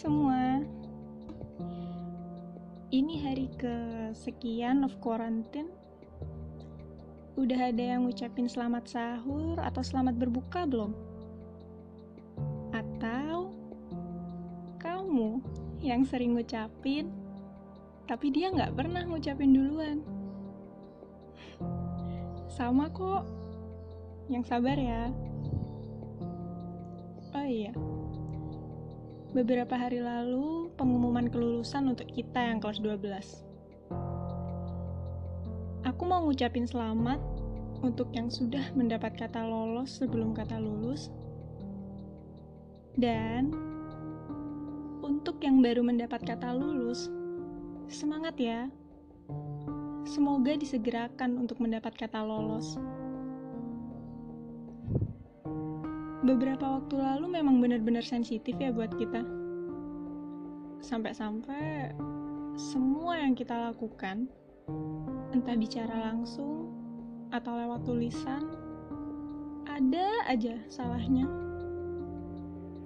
semua. Ini hari kesekian of quarantine. Udah ada yang ngucapin selamat sahur atau selamat berbuka belum? Atau kamu yang sering ngucapin, tapi dia nggak pernah ngucapin duluan? Sama kok. Yang sabar ya. Oh iya. Beberapa hari lalu, pengumuman kelulusan untuk kita yang kelas 12. Aku mau ngucapin selamat untuk yang sudah mendapat kata lolos sebelum kata lulus. Dan untuk yang baru mendapat kata lulus, semangat ya. Semoga disegerakan untuk mendapat kata lolos. Beberapa waktu lalu memang benar-benar sensitif ya buat kita. Sampai-sampai semua yang kita lakukan, entah bicara langsung atau lewat tulisan, ada aja salahnya.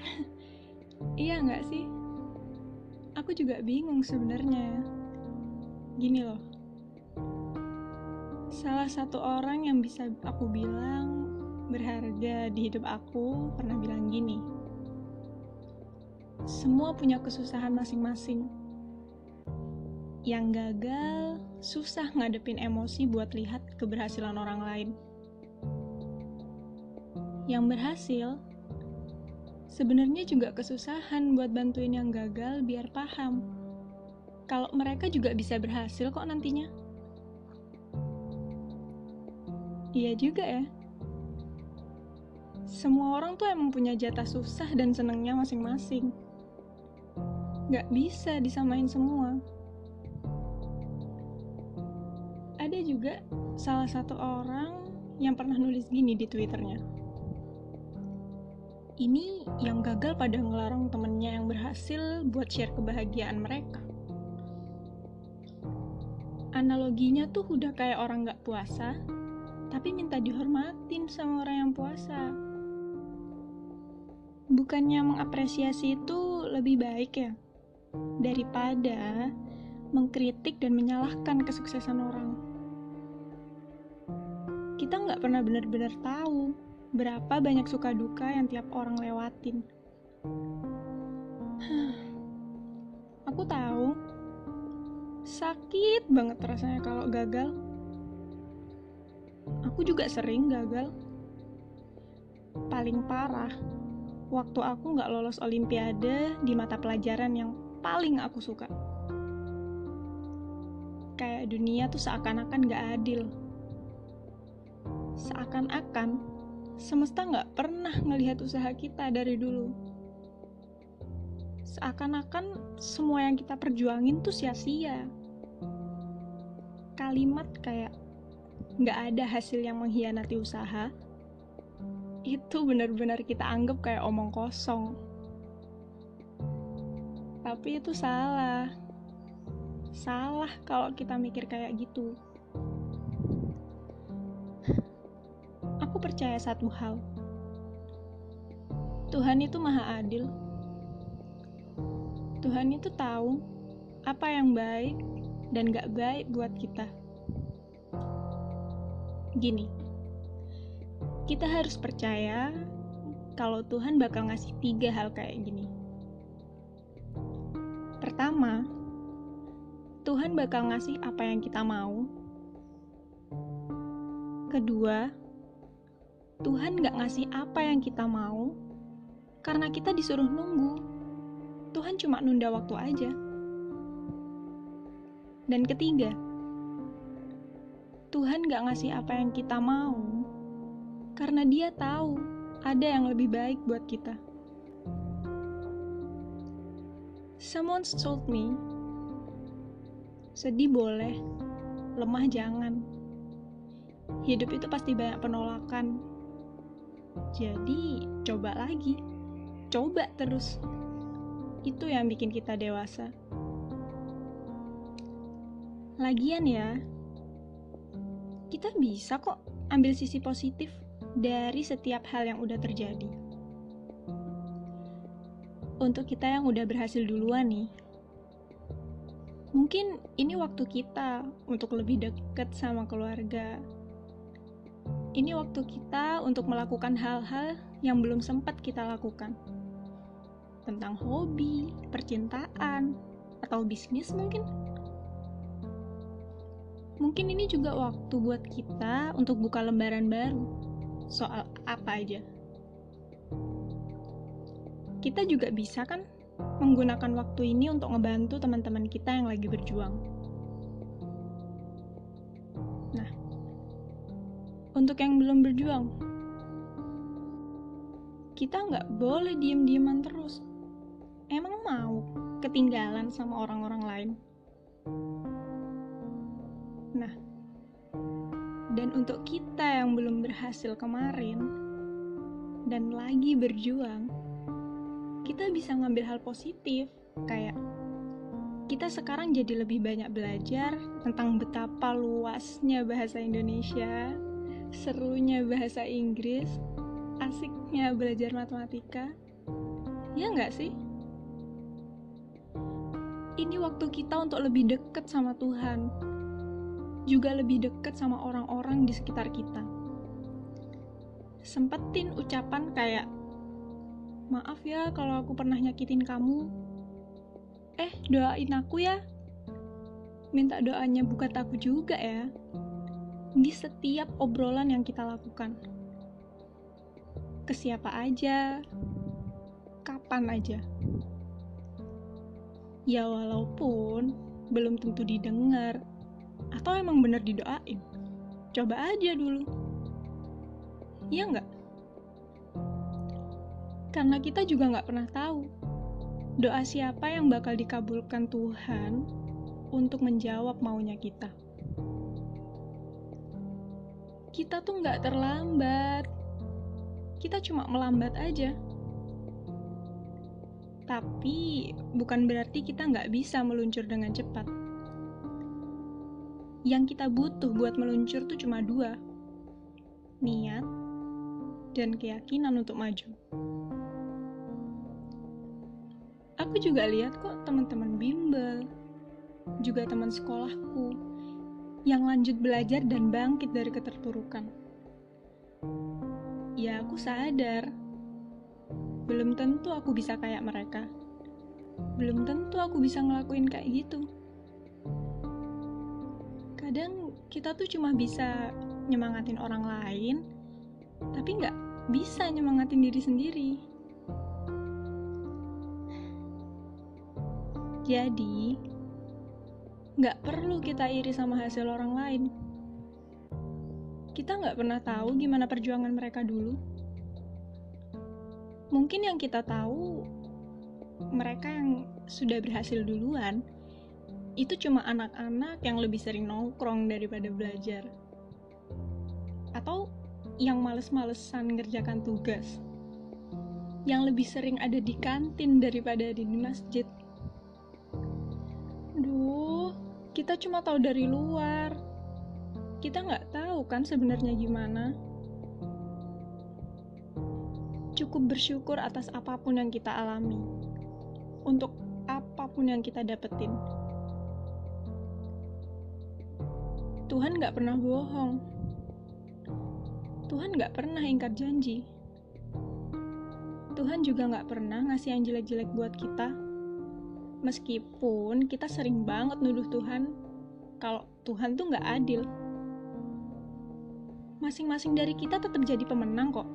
iya nggak sih? Aku juga bingung sebenarnya. Gini loh, salah satu orang yang bisa aku bilang berharga di hidup aku pernah bilang gini. Semua punya kesusahan masing-masing. Yang gagal susah ngadepin emosi buat lihat keberhasilan orang lain. Yang berhasil sebenarnya juga kesusahan buat bantuin yang gagal biar paham. Kalau mereka juga bisa berhasil kok nantinya. Iya juga ya. Semua orang tuh emang punya jatah susah dan senengnya masing-masing. Gak bisa disamain semua. Ada juga salah satu orang yang pernah nulis gini di twitternya. Ini yang gagal pada ngelarang temennya yang berhasil buat share kebahagiaan mereka. Analoginya tuh udah kayak orang gak puasa, tapi minta dihormatin sama orang yang puasa bukannya mengapresiasi itu lebih baik ya daripada mengkritik dan menyalahkan kesuksesan orang. Kita nggak pernah benar-benar tahu berapa banyak suka duka yang tiap orang lewatin. Aku tahu sakit banget rasanya kalau gagal. Aku juga sering gagal. Paling parah waktu aku nggak lolos olimpiade di mata pelajaran yang paling aku suka. Kayak dunia tuh seakan-akan nggak adil. Seakan-akan semesta nggak pernah ngelihat usaha kita dari dulu. Seakan-akan semua yang kita perjuangin tuh sia-sia. Kalimat kayak nggak ada hasil yang mengkhianati usaha, itu benar-benar kita anggap kayak omong kosong. Tapi itu salah. Salah kalau kita mikir kayak gitu. Aku percaya satu hal. Tuhan itu maha adil. Tuhan itu tahu apa yang baik dan gak baik buat kita. Gini, kita harus percaya kalau Tuhan bakal ngasih tiga hal kayak gini. Pertama, Tuhan bakal ngasih apa yang kita mau. Kedua, Tuhan gak ngasih apa yang kita mau karena kita disuruh nunggu. Tuhan cuma nunda waktu aja. Dan ketiga, Tuhan gak ngasih apa yang kita mau karena dia tahu ada yang lebih baik buat kita. Someone told me, sedih boleh, lemah jangan. Hidup itu pasti banyak penolakan. Jadi, coba lagi. Coba terus. Itu yang bikin kita dewasa. Lagian ya, kita bisa kok ambil sisi positif dari setiap hal yang udah terjadi. untuk kita yang udah berhasil duluan nih. Mungkin ini waktu kita untuk lebih dekat sama keluarga. Ini waktu kita untuk melakukan hal-hal yang belum sempat kita lakukan. Tentang hobi, percintaan, atau bisnis mungkin. Mungkin ini juga waktu buat kita untuk buka lembaran baru. Soal apa aja. Kita juga bisa kan menggunakan waktu ini untuk ngebantu teman-teman kita yang lagi berjuang. Nah, untuk yang belum berjuang, kita nggak boleh diem-dieman terus. Emang mau ketinggalan sama orang-orang lain? Nah, dan untuk kita yang belum berhasil kemarin dan lagi berjuang, kita bisa ngambil hal positif, kayak kita sekarang jadi lebih banyak belajar tentang betapa luasnya bahasa Indonesia, serunya bahasa Inggris, asiknya belajar matematika. Ya nggak sih? Ini waktu kita untuk lebih dekat sama Tuhan, juga lebih dekat sama orang-orang di sekitar kita. Sempetin ucapan kayak, Maaf ya kalau aku pernah nyakitin kamu. Eh, doain aku ya. Minta doanya bukan aku juga ya. Di setiap obrolan yang kita lakukan. Ke siapa aja, kapan aja. Ya walaupun belum tentu didengar, atau emang bener didoain. Coba aja dulu. Iya nggak? Karena kita juga nggak pernah tahu doa siapa yang bakal dikabulkan Tuhan untuk menjawab maunya kita. Kita tuh nggak terlambat. Kita cuma melambat aja. Tapi bukan berarti kita nggak bisa meluncur dengan cepat. Yang kita butuh buat meluncur tuh cuma dua. Niat dan keyakinan untuk maju. Aku juga lihat kok teman-teman bimbel, juga teman sekolahku yang lanjut belajar dan bangkit dari keterpurukan. Ya, aku sadar. Belum tentu aku bisa kayak mereka. Belum tentu aku bisa ngelakuin kayak gitu. Kita tuh cuma bisa nyemangatin orang lain, tapi nggak bisa nyemangatin diri sendiri. Jadi, nggak perlu kita iri sama hasil orang lain. Kita nggak pernah tahu gimana perjuangan mereka dulu. Mungkin yang kita tahu, mereka yang sudah berhasil duluan, itu cuma anak-anak yang lebih sering nongkrong daripada belajar. Atau yang males-malesan ngerjakan tugas. Yang lebih sering ada di kantin daripada di masjid kita cuma tahu dari luar. Kita nggak tahu kan sebenarnya gimana. Cukup bersyukur atas apa pun yang kita alami. Untuk apa pun yang kita dapetin. Tuhan nggak pernah bohong. Tuhan nggak pernah ingkar janji. Tuhan juga nggak pernah ngasih yang jelek-jelek buat kita Meskipun kita sering banget nuduh Tuhan kalau Tuhan tuh nggak adil. Masing-masing dari kita tetap jadi pemenang kok.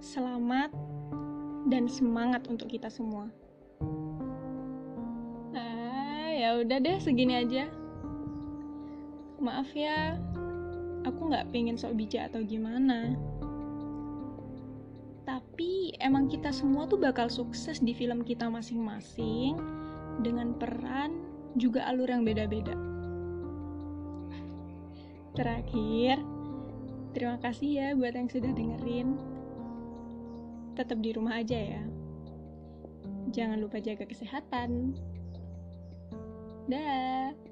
Selamat dan semangat untuk kita semua. Udah deh segini aja. Maaf ya, aku nggak pengen sok bijak atau gimana tapi emang kita semua tuh bakal sukses di film kita masing-masing dengan peran juga alur yang beda-beda. Terakhir, terima kasih ya buat yang sudah dengerin. Tetap di rumah aja ya. Jangan lupa jaga kesehatan. Dah.